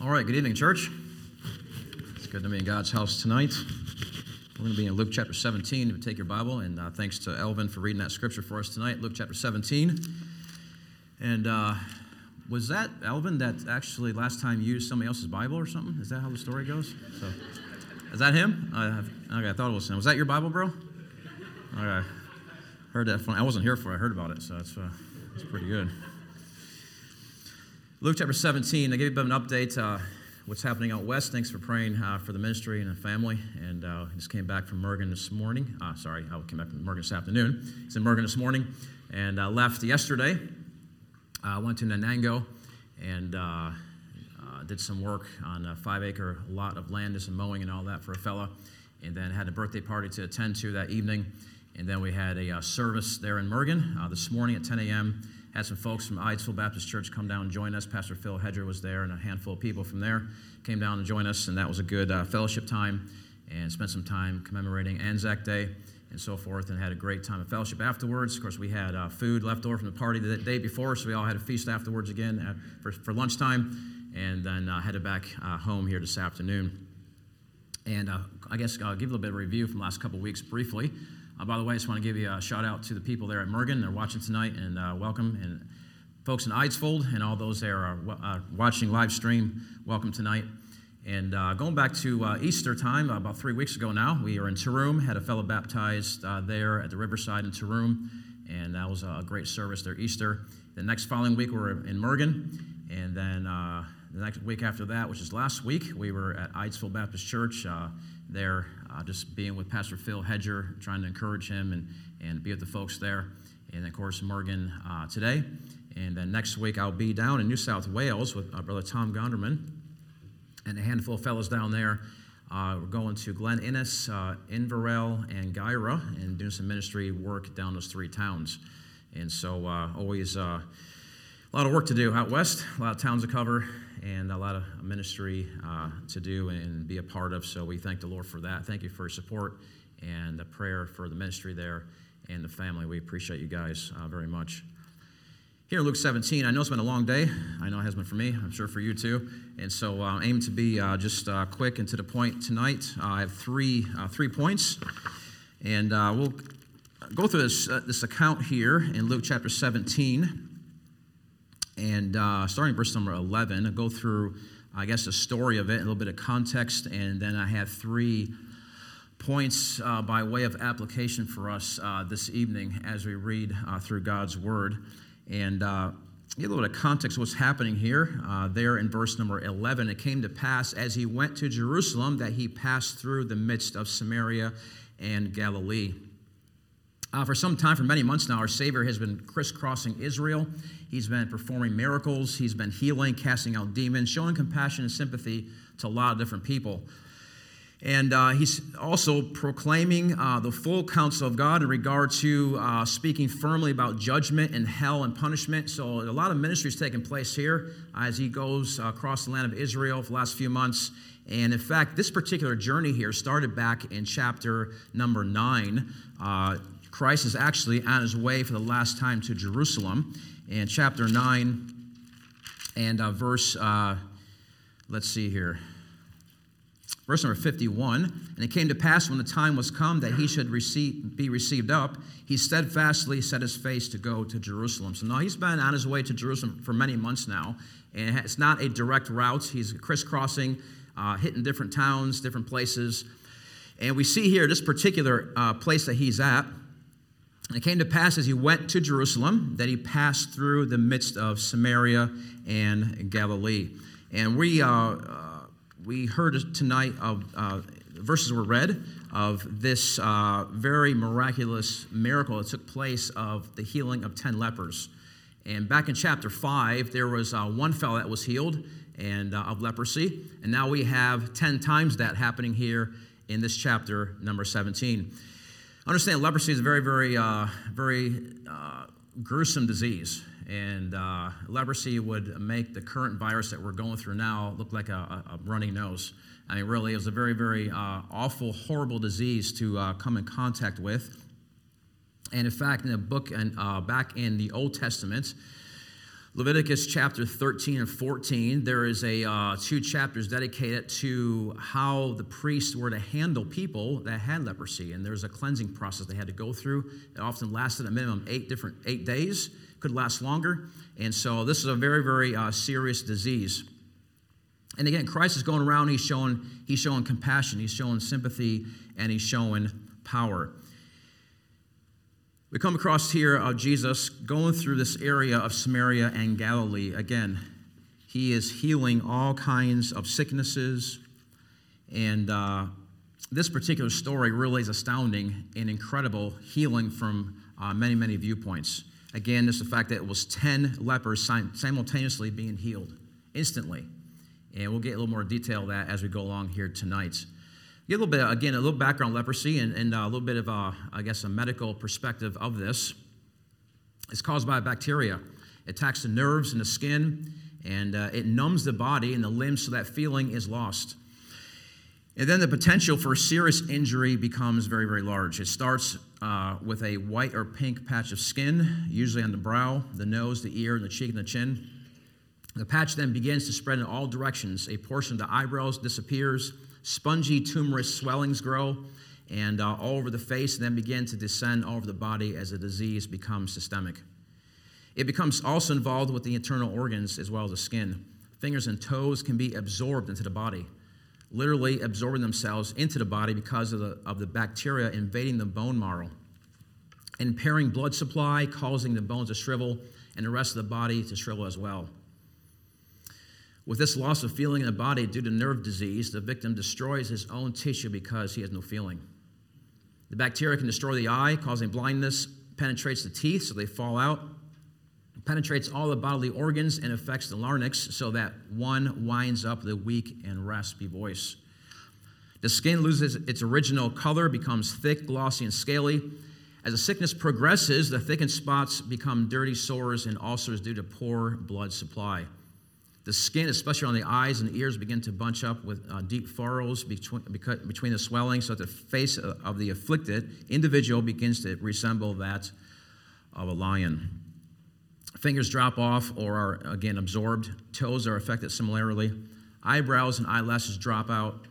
All right, good evening, church. It's good to be in God's house tonight. We're going to be in Luke chapter 17. If take your Bible, and uh, thanks to Elvin for reading that scripture for us tonight, Luke chapter 17. And uh, was that Elvin that actually last time used somebody else's Bible or something? Is that how the story goes? So, is that him? Uh, okay, I thought it was him. Was that your Bible, bro? Okay, heard that. From, I wasn't here for. it. I heard about it, so that's uh, that's pretty good. Luke chapter 17, I gave you an update uh, what's happening out west. Thanks for praying uh, for the ministry and the family. And uh, just came back from Murgon this morning. Uh, sorry, I came back from Murgon this afternoon. It's in Murgon this morning and uh, left yesterday. I went to Nanango and uh, did some work on a five acre lot of land, did some mowing and all that for a fella. And then had a birthday party to attend to that evening. And then we had a service there in Murgon this morning at 10 a.m had some folks from Eidsvold Baptist Church come down and join us. Pastor Phil Hedger was there, and a handful of people from there came down and joined us, and that was a good uh, fellowship time. And spent some time commemorating Anzac Day and so forth, and had a great time of fellowship afterwards. Of course, we had uh, food left over from the party the day before, so we all had a feast afterwards again at, for, for lunchtime, and then uh, headed back uh, home here this afternoon. And uh, I guess I'll give a little bit of review from the last couple weeks briefly. Uh, by the way, I just want to give you a shout out to the people there at Murgon. They're watching tonight, and uh, welcome. And folks in Eidsvold and all those that are uh, watching live stream, welcome tonight. And uh, going back to uh, Easter time, about three weeks ago now, we were in Taroom, had a fellow baptized uh, there at the Riverside in Taroom, and that was a great service there Easter. The next following week, we were in Murgon, and then the next week after that, which is last week, we were at Eidsvold Baptist Church there, uh, just being with Pastor Phil Hedger, trying to encourage him and, and be with the folks there. And of course, Murgon uh, today. And then next week, I'll be down in New South Wales with uh, Brother Tom Gonderman and a handful of fellows down there. Uh, we're going to Glen Innes, uh, Inverell, and Guyra and doing some ministry work down those three towns. And so, uh, always uh, a lot of work to do out west, a lot of towns to cover, and a lot of ministry uh, to do and be a part of. So we thank the Lord for that. Thank you for your support and the prayer for the ministry there and the family. We appreciate you guys uh, very much. Here in Luke 17, I know it's been a long day. I know it has been for me. I'm sure for you too. And so uh, aim to be uh, just uh, quick and to the point tonight. Uh, I have three, uh, three points. And uh, we'll go through this, this account here in Luke chapter 17 and uh, starting verse number 11, I'll go through, I guess, a story of it, a little bit of context, and then I have three points uh, by way of application for us uh, this evening as we read uh, through God's Word. And uh, get a little bit of context what's happening here. Uh, there in verse number 11, it came to pass as he went to Jerusalem that he passed through the midst of Samaria and Galilee. Uh, for some time, for many months now, our Savior has been crisscrossing Israel. He's been performing miracles. He's been healing, casting out demons, showing compassion and sympathy to a lot of different people. And uh, he's also proclaiming uh, the full counsel of God in regard to uh, speaking firmly about judgment and hell and punishment. So, a lot of ministry is taking place here as he goes across the land of Israel for the last few months. And in fact, this particular journey here started back in chapter number nine. Christ is actually on his way for the last time to Jerusalem. In chapter 9 and uh, verse, uh, let's see here, verse number 51 And it came to pass when the time was come that he should receive, be received up, he steadfastly set his face to go to Jerusalem. So now he's been on his way to Jerusalem for many months now. And it's not a direct route, he's crisscrossing, uh, hitting different towns, different places. And we see here this particular uh, place that he's at it came to pass as he went to Jerusalem that he passed through the midst of Samaria and Galilee. And we, uh, uh, we heard tonight of uh, verses were read of this uh, very miraculous miracle that took place of the healing of 10 lepers. And back in chapter 5, there was uh, one fellow that was healed and uh, of leprosy. And now we have 10 times that happening here in this chapter, number 17. Understand leprosy is a very, very, uh, very uh, gruesome disease. And uh, leprosy would make the current virus that we're going through now look like a, a running nose. I mean, really, it was a very, very uh, awful, horrible disease to uh, come in contact with. And in fact, in the book and uh, back in the Old Testament, Leviticus chapter 13 and 14, there is a uh, two chapters dedicated to how the priests were to handle people that had leprosy, and there's a cleansing process they had to go through. It often lasted a minimum eight different eight days, could last longer, and so this is a very very uh, serious disease. And again, Christ is going around. He's showing he's showing compassion, he's showing sympathy, and he's showing power. We come across here of Jesus going through this area of Samaria and Galilee. Again, he is healing all kinds of sicknesses. And uh, this particular story really is astounding and incredible healing from uh, many, many viewpoints. Again, just the fact that it was 10 lepers simultaneously being healed instantly. And we'll get a little more detail of that as we go along here tonight. A little bit, again, a little background leprosy and, and uh, a little bit of, a, I guess, a medical perspective of this. It's caused by a bacteria. It attacks the nerves and the skin, and uh, it numbs the body and the limbs so that feeling is lost. And then the potential for serious injury becomes very, very large. It starts uh, with a white or pink patch of skin, usually on the brow, the nose, the ear, and the cheek, and the chin. The patch then begins to spread in all directions. A portion of the eyebrows disappears Spongy, tumorous swellings grow and uh, all over the face, and then begin to descend all over the body as the disease becomes systemic. It becomes also involved with the internal organs as well as the skin. Fingers and toes can be absorbed into the body, literally absorbing themselves into the body because of the, of the bacteria invading the bone marrow, impairing blood supply, causing the bones to shrivel, and the rest of the body to shrivel as well. With this loss of feeling in the body due to nerve disease, the victim destroys his own tissue because he has no feeling. The bacteria can destroy the eye, causing blindness, penetrates the teeth so they fall out, penetrates all the bodily organs, and affects the larynx so that one winds up a weak and raspy voice. The skin loses its original color, becomes thick, glossy, and scaly. As the sickness progresses, the thickened spots become dirty sores and ulcers due to poor blood supply. The skin, especially on the eyes and ears, begin to bunch up with uh, deep furrows between, between the swelling, so that the face of the afflicted individual begins to resemble that of a lion. Fingers drop off or are again absorbed. Toes are affected similarly. Eyebrows and eyelashes drop out.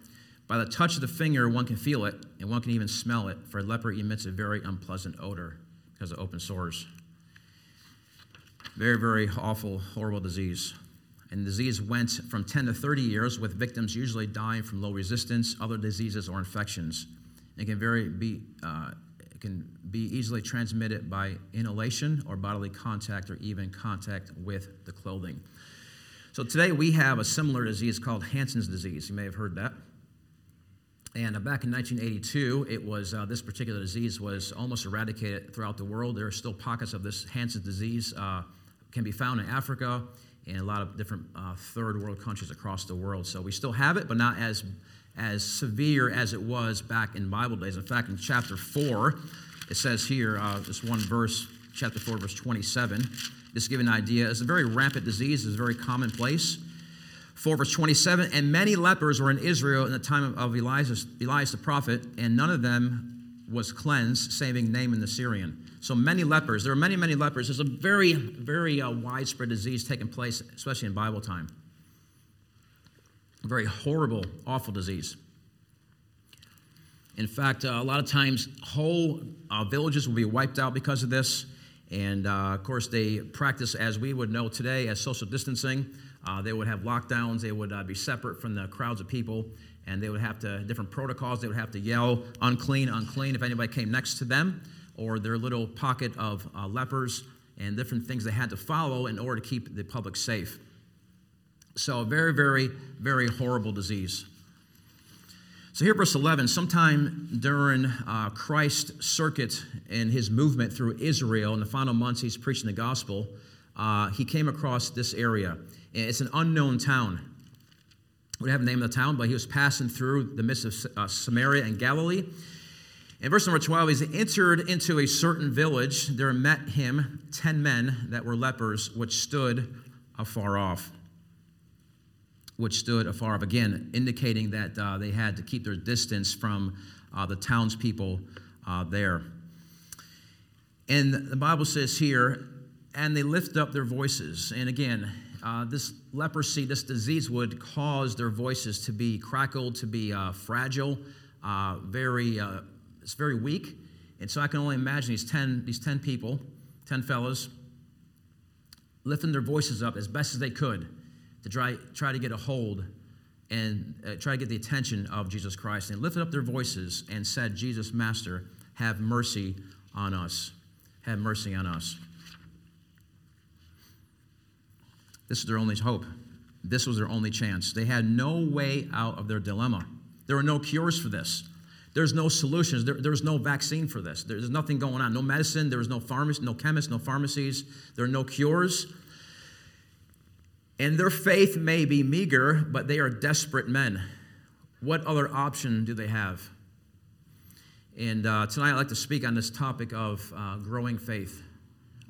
By the touch of the finger, one can feel it, and one can even smell it, for a leper emits a very unpleasant odor because of open sores. Very, very awful, horrible disease. And the disease went from 10 to 30 years, with victims usually dying from low resistance, other diseases, or infections. It can, very be, uh, it can be easily transmitted by inhalation or bodily contact or even contact with the clothing. So today we have a similar disease called Hansen's disease. You may have heard that. And uh, back in 1982, it was uh, this particular disease was almost eradicated throughout the world. There are still pockets of this Hansen's disease uh, can be found in Africa, in a lot of different uh, third world countries across the world. So we still have it, but not as, as severe as it was back in Bible days. In fact, in chapter 4, it says here, uh, this one verse, chapter 4, verse 27, just to give an idea, it's a very rampant disease, it's very commonplace. 4 verse 27, and many lepers were in Israel in the time of, of Elias, Elias the prophet, and none of them was cleansed, saving Naaman the Syrian. So many lepers. There are many, many lepers. There's a very, very uh, widespread disease taking place, especially in Bible time. A very horrible, awful disease. In fact, uh, a lot of times whole uh, villages will be wiped out because of this. And uh, of course, they practice, as we would know today, as social distancing. Uh, they would have lockdowns, they would uh, be separate from the crowds of people, and they would have to, different protocols, they would have to yell, unclean, unclean, if anybody came next to them or their little pocket of uh, lepers and different things they had to follow in order to keep the public safe. So, a very, very, very horrible disease. So, here, verse 11, sometime during uh, Christ's circuit and his movement through Israel in the final months he's preaching the gospel, uh, he came across this area. It's an unknown town. We don't have the name of the town, but he was passing through the midst of uh, Samaria and Galilee. In verse number 12, as he entered into a certain village, there met him ten men that were lepers, which stood afar off. Which stood afar off, again, indicating that uh, they had to keep their distance from uh, the townspeople uh, there. And the Bible says here, and they lift up their voices. And again, uh, this leprosy, this disease would cause their voices to be crackled, to be uh, fragile, uh, very, uh, it's very weak. And so I can only imagine these 10, these 10 people, 10 fellows, lifting their voices up as best as they could to try, try to get a hold and uh, try to get the attention of Jesus Christ. And they lifted up their voices and said, Jesus, Master, have mercy on us. Have mercy on us. This is their only hope. This was their only chance. They had no way out of their dilemma. There were no cures for this. There's no solutions. There, there's no vaccine for this. There's nothing going on. No medicine. There's no pharmacy, no chemists, no pharmacies. There are no cures. And their faith may be meager, but they are desperate men. What other option do they have? And uh, tonight I'd like to speak on this topic of uh, growing faith,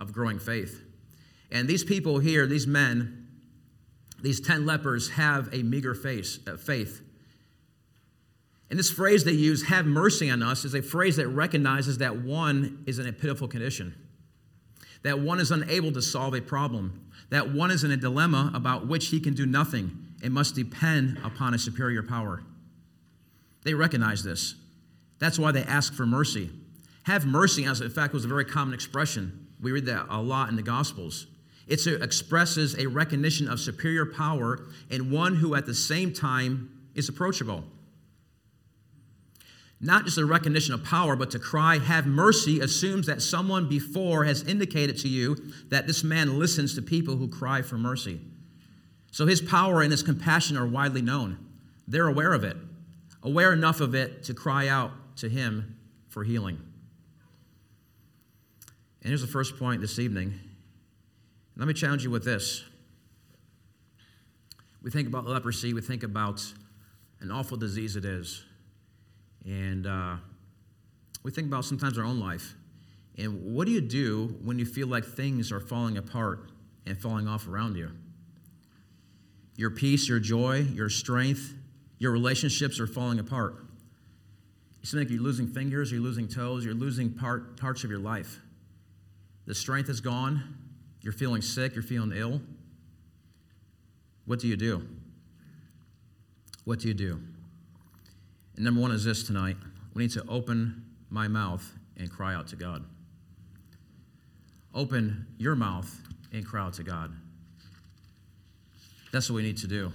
of growing faith. And these people here, these men, these 10 lepers have a meager face, uh, faith. And this phrase they use, have mercy on us, is a phrase that recognizes that one is in a pitiful condition, that one is unable to solve a problem, that one is in a dilemma about which he can do nothing and must depend upon a superior power. They recognize this. That's why they ask for mercy. Have mercy, as in fact was a very common expression. We read that a lot in the Gospels. It expresses a recognition of superior power and one who at the same time is approachable. Not just a recognition of power, but to cry, have mercy, assumes that someone before has indicated to you that this man listens to people who cry for mercy. So his power and his compassion are widely known. They're aware of it, aware enough of it to cry out to him for healing. And here's the first point this evening. Let me challenge you with this. We think about leprosy, we think about an awful disease it is. And uh, we think about sometimes our own life. And what do you do when you feel like things are falling apart and falling off around you? Your peace, your joy, your strength, your relationships are falling apart. You seem like you're losing fingers, you're losing toes, you're losing part, parts of your life. The strength is gone, you're feeling sick, you're feeling ill. What do you do? What do you do? And number one is this tonight we need to open my mouth and cry out to God. Open your mouth and cry out to God. That's what we need to do.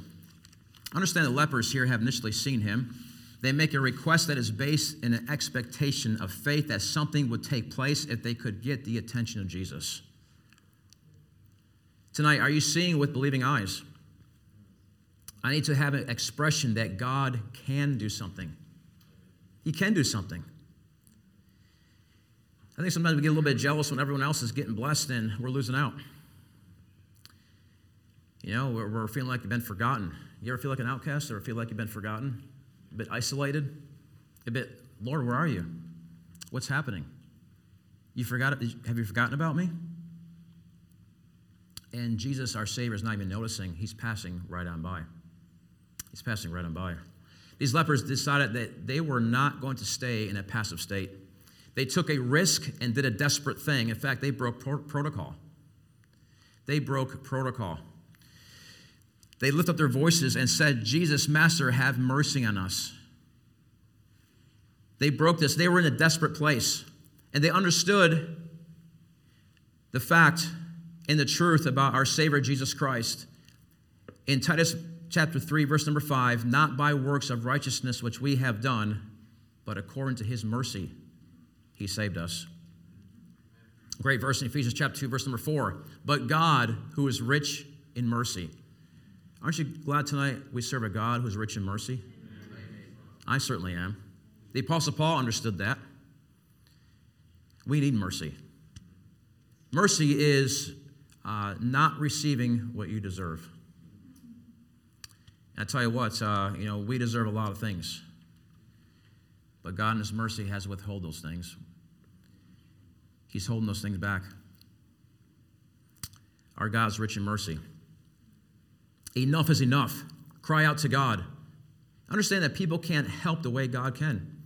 Understand the lepers here have initially seen him. They make a request that is based in an expectation of faith that something would take place if they could get the attention of Jesus. Tonight, are you seeing with believing eyes? I need to have an expression that God can do something. He can do something. I think sometimes we get a little bit jealous when everyone else is getting blessed and we're losing out. You know, we're, we're feeling like you've been forgotten. You ever feel like an outcast or feel like you've been forgotten? A bit isolated? A bit, Lord, where are you? What's happening? You forgot, have you forgotten about me? And Jesus, our Savior, is not even noticing. He's passing right on by. He's passing right on by. These lepers decided that they were not going to stay in a passive state. They took a risk and did a desperate thing. In fact, they broke pro- protocol. They broke protocol. They lifted up their voices and said, Jesus, Master, have mercy on us. They broke this. They were in a desperate place. And they understood the fact and the truth about our Savior Jesus Christ. In Titus chapter 3, verse number 5 not by works of righteousness which we have done, but according to his mercy, he saved us. Great verse in Ephesians chapter 2, verse number 4. But God, who is rich in mercy. Aren't you glad tonight we serve a God who is rich in mercy? I certainly am. The Apostle Paul understood that. We need mercy. Mercy is uh, not receiving what you deserve. I tell you what, uh, you know, we deserve a lot of things. But God in His mercy has withheld those things. He's holding those things back. Our God's rich in mercy. Enough is enough. Cry out to God. Understand that people can't help the way God can.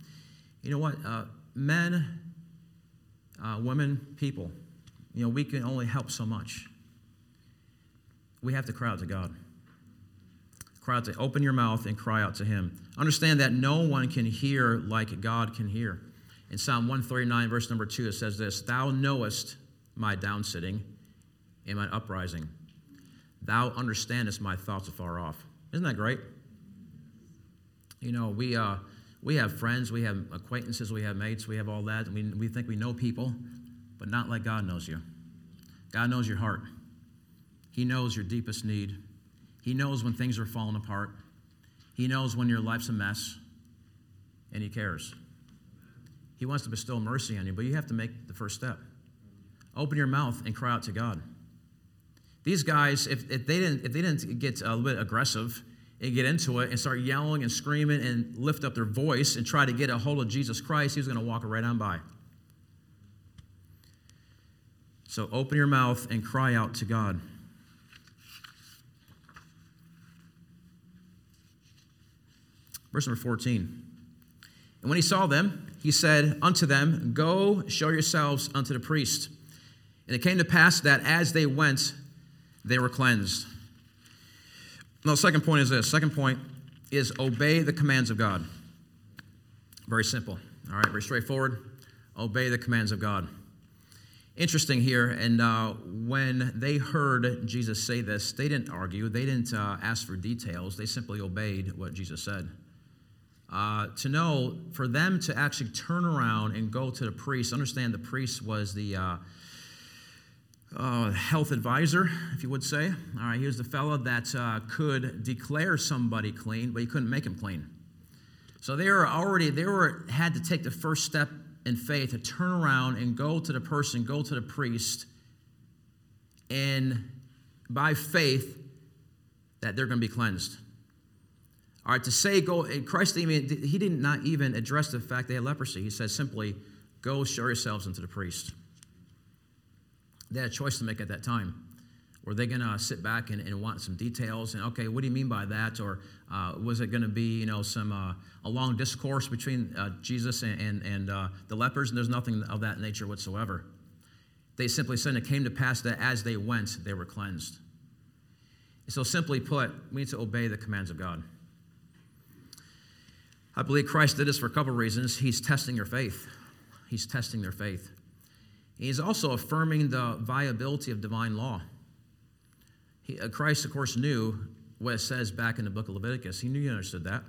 You know what? Uh, men, uh, women, people, you know, we can only help so much. We have to cry out to God. Cry out to open your mouth and cry out to Him. Understand that no one can hear like God can hear. In Psalm 139, verse number 2, it says this Thou knowest my downsitting and my uprising. Thou understandest my thoughts afar off. Isn't that great? You know, we, uh, we have friends, we have acquaintances, we have mates, we have all that. and We, we think we know people, but not like God knows you. God knows your heart, He knows your deepest need, He knows when things are falling apart, He knows when your life's a mess, and He cares. He wants to bestow mercy on you, but you have to make the first step. Open your mouth and cry out to God. These guys, if, if, they, didn't, if they didn't get a little bit aggressive and get into it and start yelling and screaming and lift up their voice and try to get a hold of Jesus Christ, he was going to walk right on by. So open your mouth and cry out to God. Verse number 14. And when he saw them, he said unto them, Go show yourselves unto the priest. And it came to pass that as they went, they were cleansed. Now, the second point is this. Second point is obey the commands of God. Very simple. All right, very straightforward. Obey the commands of God. Interesting here, and uh, when they heard Jesus say this, they didn't argue, they didn't uh, ask for details, they simply obeyed what Jesus said. Uh, to know, for them to actually turn around and go to the priest, understand the priest was the uh, uh, health advisor, if you would say. All right, he was the fellow that uh, could declare somebody clean, but he couldn't make him clean. So they were already, they were, had to take the first step in faith to turn around and go to the person, go to the priest, and by faith that they're going to be cleansed. All right, to say go, Christ even, he did not even address the fact they had leprosy. He said simply, go show yourselves unto the priest. They had a choice to make at that time. Were they going to sit back and, and, want some details? And okay, what do you mean by that? Or uh, was it going to be, you know, some uh, a long discourse between uh, Jesus and and, and uh, the lepers? And there's nothing of that nature whatsoever. They simply said it came to pass that as they went, they were cleansed. So simply put, we need to obey the commands of God. I believe Christ did this for a couple of reasons. He's testing your faith. He's testing their faith. He's also affirming the viability of divine law. He, uh, Christ, of course, knew what it says back in the book of Leviticus. He knew you understood that.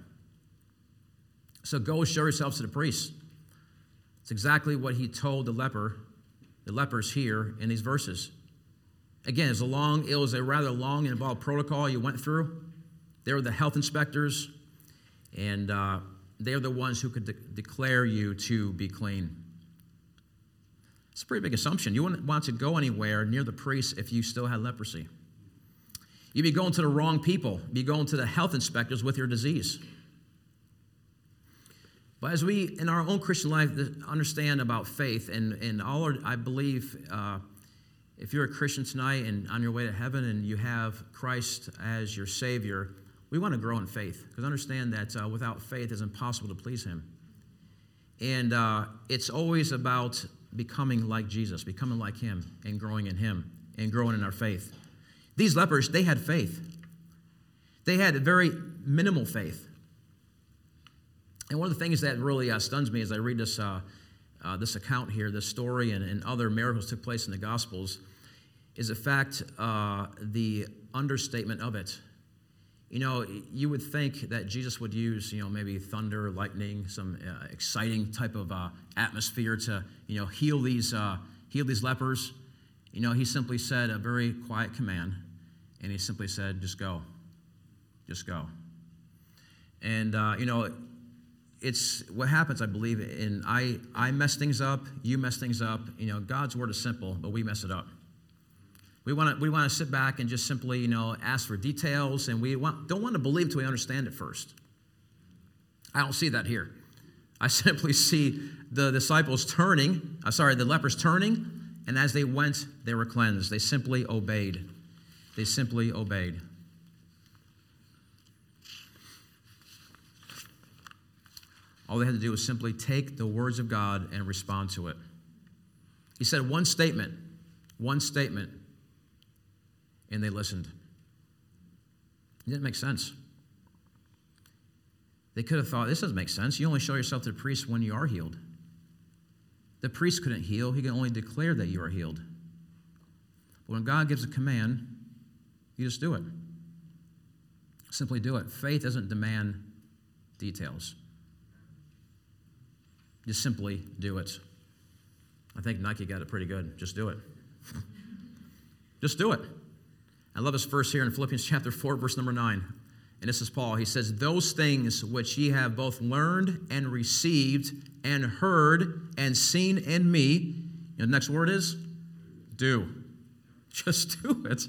So go show yourselves to the priests. It's exactly what he told the leper, the lepers here in these verses. Again, it's a long, it was a rather long and involved protocol you went through. They were the health inspectors, and uh, they're the ones who could de- declare you to be clean. It's a pretty big assumption. You wouldn't want to go anywhere near the priest if you still had leprosy. You'd be going to the wrong people, You'd be going to the health inspectors with your disease. But as we, in our own Christian life, understand about faith, and, and all, our, I believe, uh, if you're a Christian tonight and on your way to heaven and you have Christ as your Savior, we want to grow in faith because understand that uh, without faith, it's impossible to please Him. And uh, it's always about becoming like Jesus, becoming like Him, and growing in Him, and growing in our faith. These lepers, they had faith. They had a very minimal faith. And one of the things that really uh, stuns me as I read this, uh, uh, this account here, this story, and, and, other miracles took place in the Gospels, is the fact uh, the understatement of it. You know, you would think that Jesus would use, you know, maybe thunder, lightning, some uh, exciting type of uh, atmosphere to, you know, heal these, uh, heal these lepers. You know, he simply said a very quiet command, and he simply said, just go. Just go. And, uh, you know, it's what happens, I believe, and I, I mess things up, you mess things up. You know, God's word is simple, but we mess it up. We want to we want to sit back and just simply, you know, ask for details, and we want, don't want to believe till we understand it first. I don't see that here. I simply see the disciples turning, uh, sorry, the lepers turning, and as they went, they were cleansed. They simply obeyed. They simply obeyed. All they had to do was simply take the words of God and respond to it. He said one statement One statement, and they listened. It didn't make sense. They could have thought, this doesn't make sense. You only show yourself to the priest when you are healed. The priest couldn't heal, he can only declare that you are healed. But when God gives a command, you just do it. Simply do it. Faith doesn't demand details. Just simply do it. I think Nike got it pretty good. Just do it. just do it. I love this verse here in Philippians chapter 4, verse number 9. And this is Paul. He says, Those things which ye have both learned and received and heard and seen in me. the next word is do. Just do it.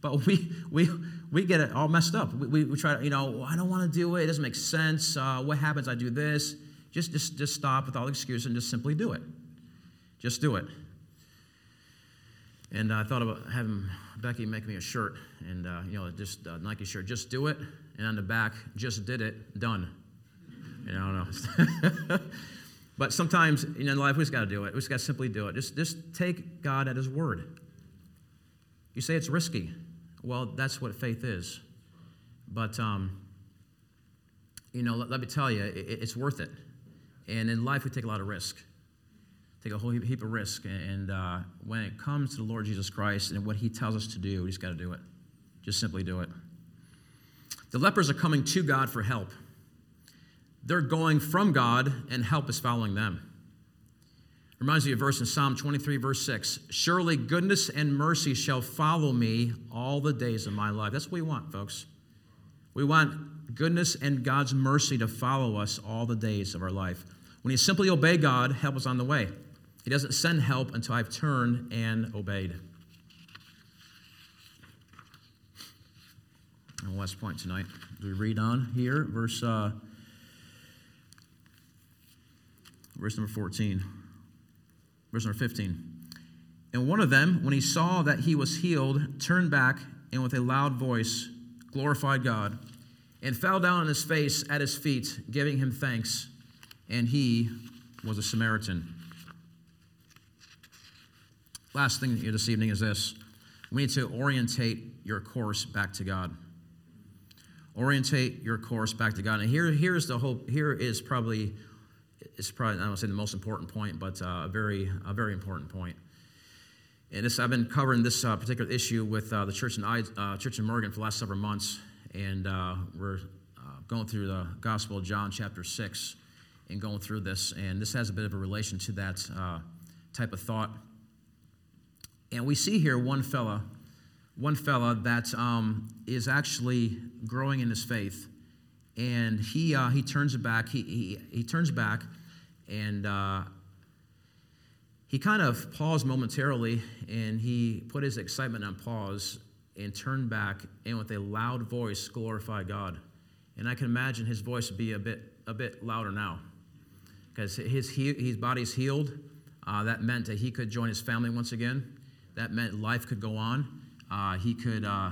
But we, we, we get it all messed up. We, we, we try to, you know, I don't want to do it. It doesn't make sense. Uh, what happens? I do this. Just, just, just stop with all the excuses and just simply do it. Just do it. And I thought about having Becky make me a shirt, and uh, you know, just a Nike shirt. Just do it, and on the back, just did it, done. You know, I don't know. but sometimes you know, in life, we just got to do it. We just got to simply do it. Just, just take God at His word. You say it's risky. Well, that's what faith is. But um, you know, let, let, me tell you, it, it's worth it. And in life, we take a lot of risk take a whole heap of risk. And uh, when it comes to the Lord Jesus Christ and what He tells us to do, we just got to do it. Just simply do it. The lepers are coming to God for help. They're going from God, and help is following them. Reminds me of a verse in Psalm 23, verse 6. Surely goodness and mercy shall follow me all the days of my life. That's what we want, folks. We want goodness and God's mercy to follow us all the days of our life. When you simply obey God, help is on the way. He doesn't send help until I've turned and obeyed. And last point tonight. We read on here, verse uh, verse number 14. Verse number 15. And one of them, when he saw that he was healed, turned back and with a loud voice glorified God and fell down on his face at his feet, giving him thanks. And he was a Samaritan. Last thing here this evening is this we need to orientate your course back to God. Orientate your course back to God. And here, here's the whole, here is probably, it's probably, I don't say the most important point, but uh, a very, a very important point. And this, I've been covering this uh, particular issue with uh, the church in, uh, church in Murgon for the last several months. And uh, we're uh, going through the Gospel of John, chapter 6, and going through this. And this has a bit of a relation to that type of thought. And we see here one fella, one fella that um, is actually growing in his faith. And he, uh, he turns back, he, he, he turns back, and uh, he kind of paused momentarily, and he put his excitement on pause and turned back, and with a loud voice glorified God. And I can imagine his voice would be a bit, a bit louder now, because his, his body's healed. Uh, that meant that he could join his family once again. That meant life could go on. Uh, he could uh,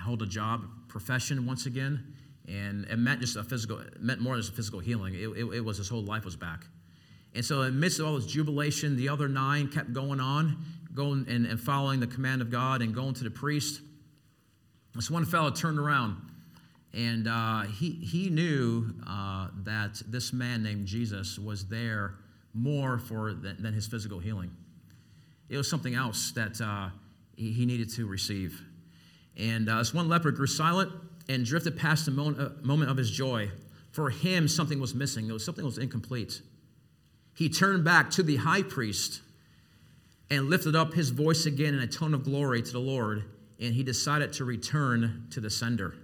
hold a job, profession once again, and it meant just a physical. It meant more than just physical healing. It, it, it was his whole life was back. And so, in the midst of all this jubilation, the other nine kept going on, going and, and following the command of God and going to the priest. This one fellow turned around and uh, he, he knew uh, that this man named Jesus was there more for than, than his physical healing. It was something else that uh, he, needed to receive. And uh, this one leper grew silent and drifted past the moment, uh, moment of his joy. For him, something was missing, was, something was incomplete. He turned back to the high priest and lifted up his voice again in a tone of glory to the Lord, and he decided to return to the sender.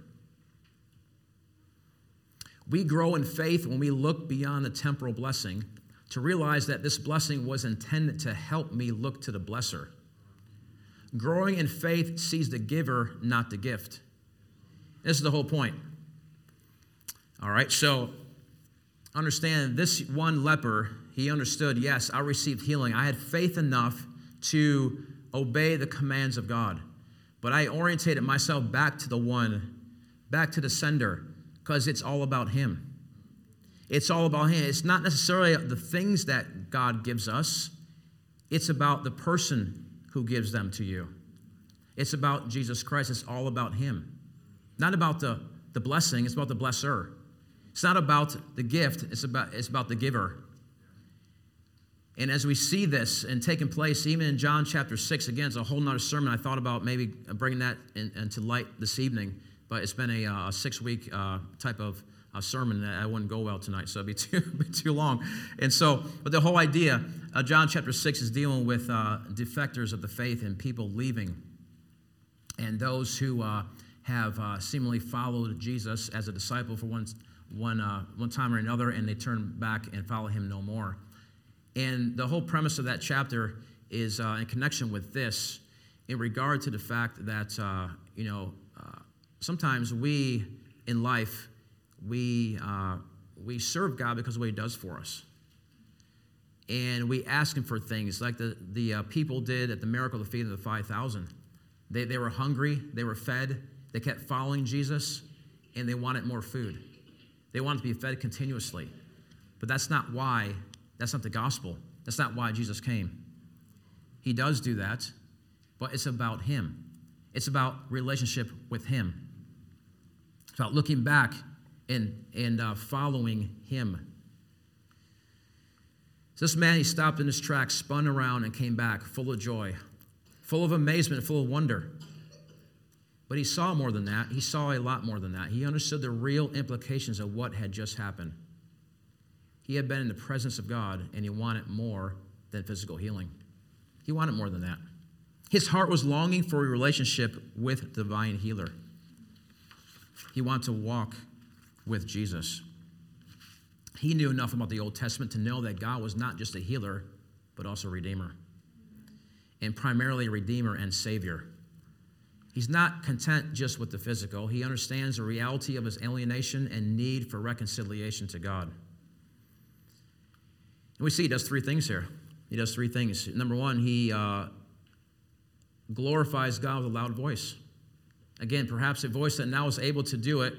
We grow in faith when we look beyond the temporal blessing to realize that this blessing was intended to help me look to the blesser. Growing in faith sees the giver, not the gift. This is the whole point. All right, so understand this one leper, he understood, yes, I received healing. I had faith enough to obey the commands of God. But I orientated myself back to the one, back to the sender, because it's all about him. It's all about Him. It's not necessarily the things that God gives us, it's about the person who gives them to you. It's about Jesus Christ. It's all about Him. Not about the, the blessing, it's about the blesser. It's not about the gift, it's about, it's about the giver. And as we see this and taking place, even in John chapter 6, again, it's a whole nother sermon. I thought about maybe bringing that in, into light this evening, but it's been a, uh, six week uh, type of uh, sermon that I wouldn't go well tonight, so it'd be too, be too long. And so, but the whole idea, uh, John chapter 6 is dealing with uh, defectors of the faith and people leaving, and those who uh, have seemingly followed Jesus as a disciple for one, one, one time or another, and they turn back and follow him no more. And the whole premise of that chapter is uh, in connection with this, in regard to the fact that, uh, you know, uh, sometimes we in life, we, uh, we serve God because of what He does for us. And we ask Him for things like the, the uh, people did at the miracle of the feeding of the 5,000. They, they were hungry, they were fed, they kept following Jesus, and they wanted more food. They wanted to be fed continuously. But that's not why that's not the gospel. That's not why Jesus came. He does do that, but it's about Him. It's about relationship with Him. It's about looking back and, and uh, following Him. So this man, he stopped in his tracks, spun around, and came back full of joy, full of amazement, full of wonder. But he saw more than that. He saw a lot more than that. He understood the real implications of what had just happened. He had been in the presence of God and he wanted more than physical healing. He wanted more than that. His heart was longing for a relationship with the divine healer. He wanted to walk with Jesus. He knew enough about the Old Testament to know that God was not just a healer, but also redeemer, and primarily a redeemer and savior. He's not content just with the physical, he understands the reality of his alienation and need for reconciliation to God. And we see he does three things here. He does three things. Number one, he uh, glorifies God with a loud voice. Again, perhaps a voice that now is able to do it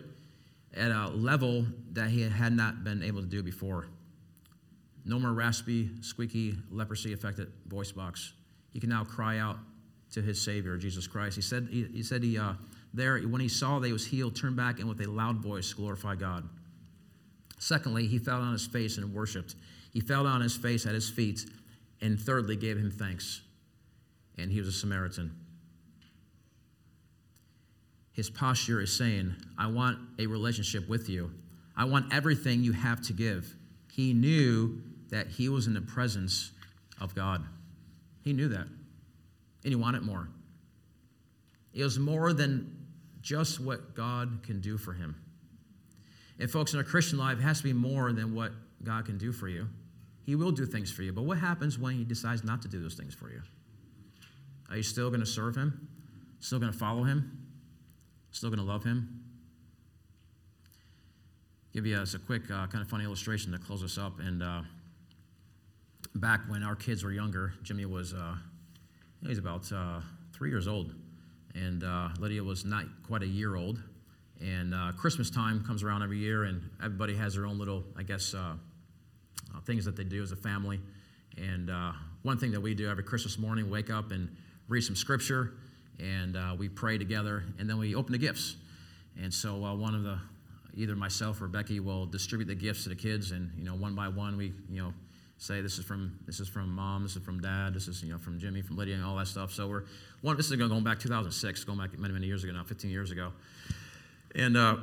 at a level that he had not been able to do before. No more raspy, squeaky, leprosy affected voice box. He can now cry out to his Savior, Jesus Christ. He said, he, he said he, uh, there, when he saw that he was healed, turned back and with a loud voice glorify God. Secondly, he fell on his face and worshiped. He fell on his face at his feet, and thirdly, gave him thanks. And he was a Samaritan. His posture is saying, I want a relationship with you. I want everything you have to give. He knew that he was in the presence of God. He knew that. And he wanted more. It was more than just what God can do for him. And, folks, in a Christian life, it has to be more than what God can do for you. He will do things for you. But what happens when He decides not to do those things for you? Are you still going to serve Him? Still going to follow Him? Still going to love Him? Give you a quick, uh, kind of funny illustration to close us up. And uh, back when our kids were younger, Jimmy was uh, he's about uh, three years old, and uh, Lydia was not quite a year old. And uh, Christmas time comes around every year, and everybody has their own little, I guess uh, things that they do as a family. And uh, one thing that we do every Christmas morning, wake up and read some scripture, and uh, we pray together, and then we open the gifts. And so uh, one of the, either myself or Becky will distribute the gifts to the kids, and you know, one by one, we you know say this is from this is from mom, this is from dad, this is you know from Jimmy, from Lydia, and all that stuff. So we're one. This is going back 2006, going back many many years ago now, 15 years ago, and. Uh,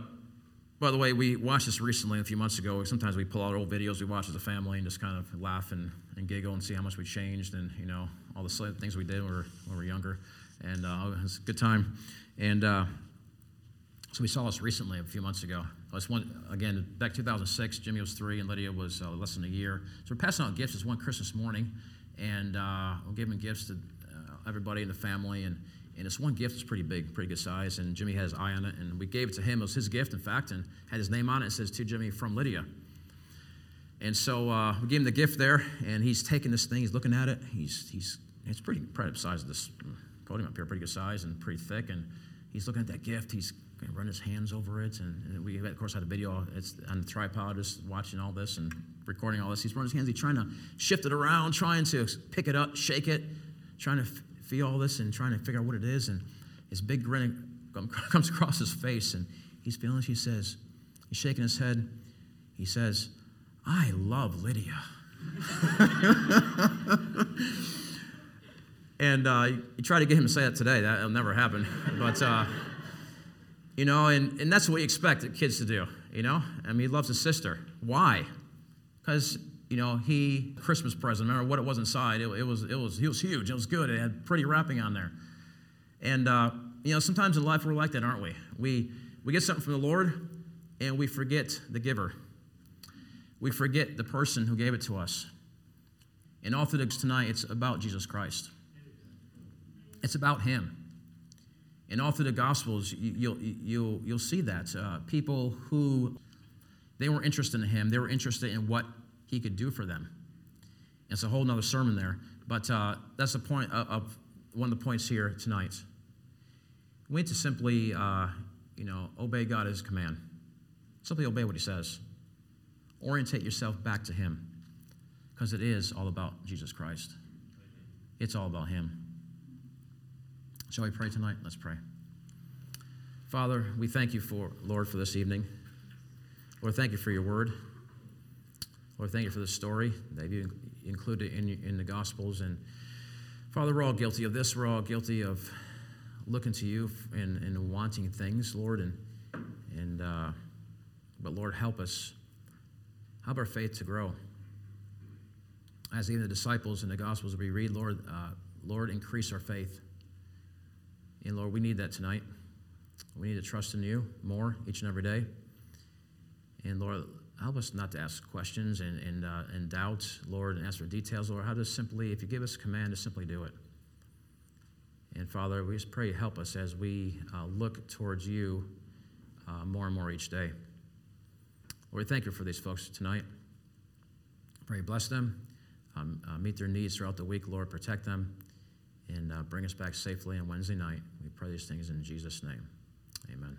by the way, we watched this recently a few months ago. Sometimes we pull out old videos we watch as a family and just kind of laugh and, and giggle and see how much we changed and, you know, all the things we did when we were, when we were younger. And uh, it was a good time. And uh, so we saw this recently a few months ago. This one, again, back 2006, Jimmy was three and Lydia was uh, less than a year. So we're passing out gifts this one Christmas morning. And uh, we're giving gifts to uh, everybody in the family. And and this one gift was pretty big, pretty good size, and Jimmy had his eye on it, and we gave it to him. It was his gift, in fact, and had his name on it. It says to Jimmy from Lydia. And so uh, we gave him the gift there, and he's taking this thing, he's looking at it. He's, he's, it's pretty, pretty size of this podium up here, pretty good size and pretty thick. And he's looking at that gift. He's going to run his hands over it. And, and, we, of course, had a video it's on the tripod, just watching all this and recording all this. He's running his hands. He's trying to shift it around, trying to pick it up, shake it, trying to feel all this and trying to figure out what it is. And his big grin comes across his face, and he's feeling this. He says, he's shaking his head. He says, I love Lydia. and uh, you try to get him to say that today. That'll never happen. But, uh, you know, and, and that's what we expect kids to do, you know? I mean, he loves his sister. Why? Because, you know, he, Christmas present, remember what it was inside? It, it, was, it, was, it was huge. It was good. It had pretty wrapping on there. And, uh, you know, sometimes in life we're like that, aren't we? We, we get something from the Lord and we forget the giver. We forget the person who gave it to us. And all through tonight, it's about Jesus Christ. It's about Him. And all through the Gospels, you'll, you'll, you'll see that. Uh, people who, they weren't interested in Him, they were interested in what He could do for them. It's a whole other sermon there. But uh, that's the point of, of, one of the points here tonight. We need to simply, uh, you know, obey God as command. Simply obey what He says. Orientate yourself back to Him because it is all about Jesus Christ. It's all about Him. Shall we pray tonight? Let's pray. Father, we thank you for, Lord, for this evening. Lord, thank you for your word. Lord, thank you for the story that you included in, in the Gospels. And Father, we're all guilty of this. We're all guilty of looking to you and, and wanting things, Lord. And, and uh, but Lord, help us. Help our faith to grow. As even the disciples in the Gospels we read, Lord, uh, Lord, increase our faith. And Lord, we need that tonight. We need to trust in you more each and every day. And Lord, help us not to ask questions and, and, uh, and doubt, Lord, and ask for details, Lord. How to simply, if you give us a command, to simply do it. And Father, we just pray help us as we uh, look towards you uh, more and more each day. Lord, we thank you for these folks tonight. Pray bless them, um, uh, meet their needs throughout the week, Lord. Protect them and uh, bring us back safely on Wednesday night. We pray these things in Jesus' name. Amen.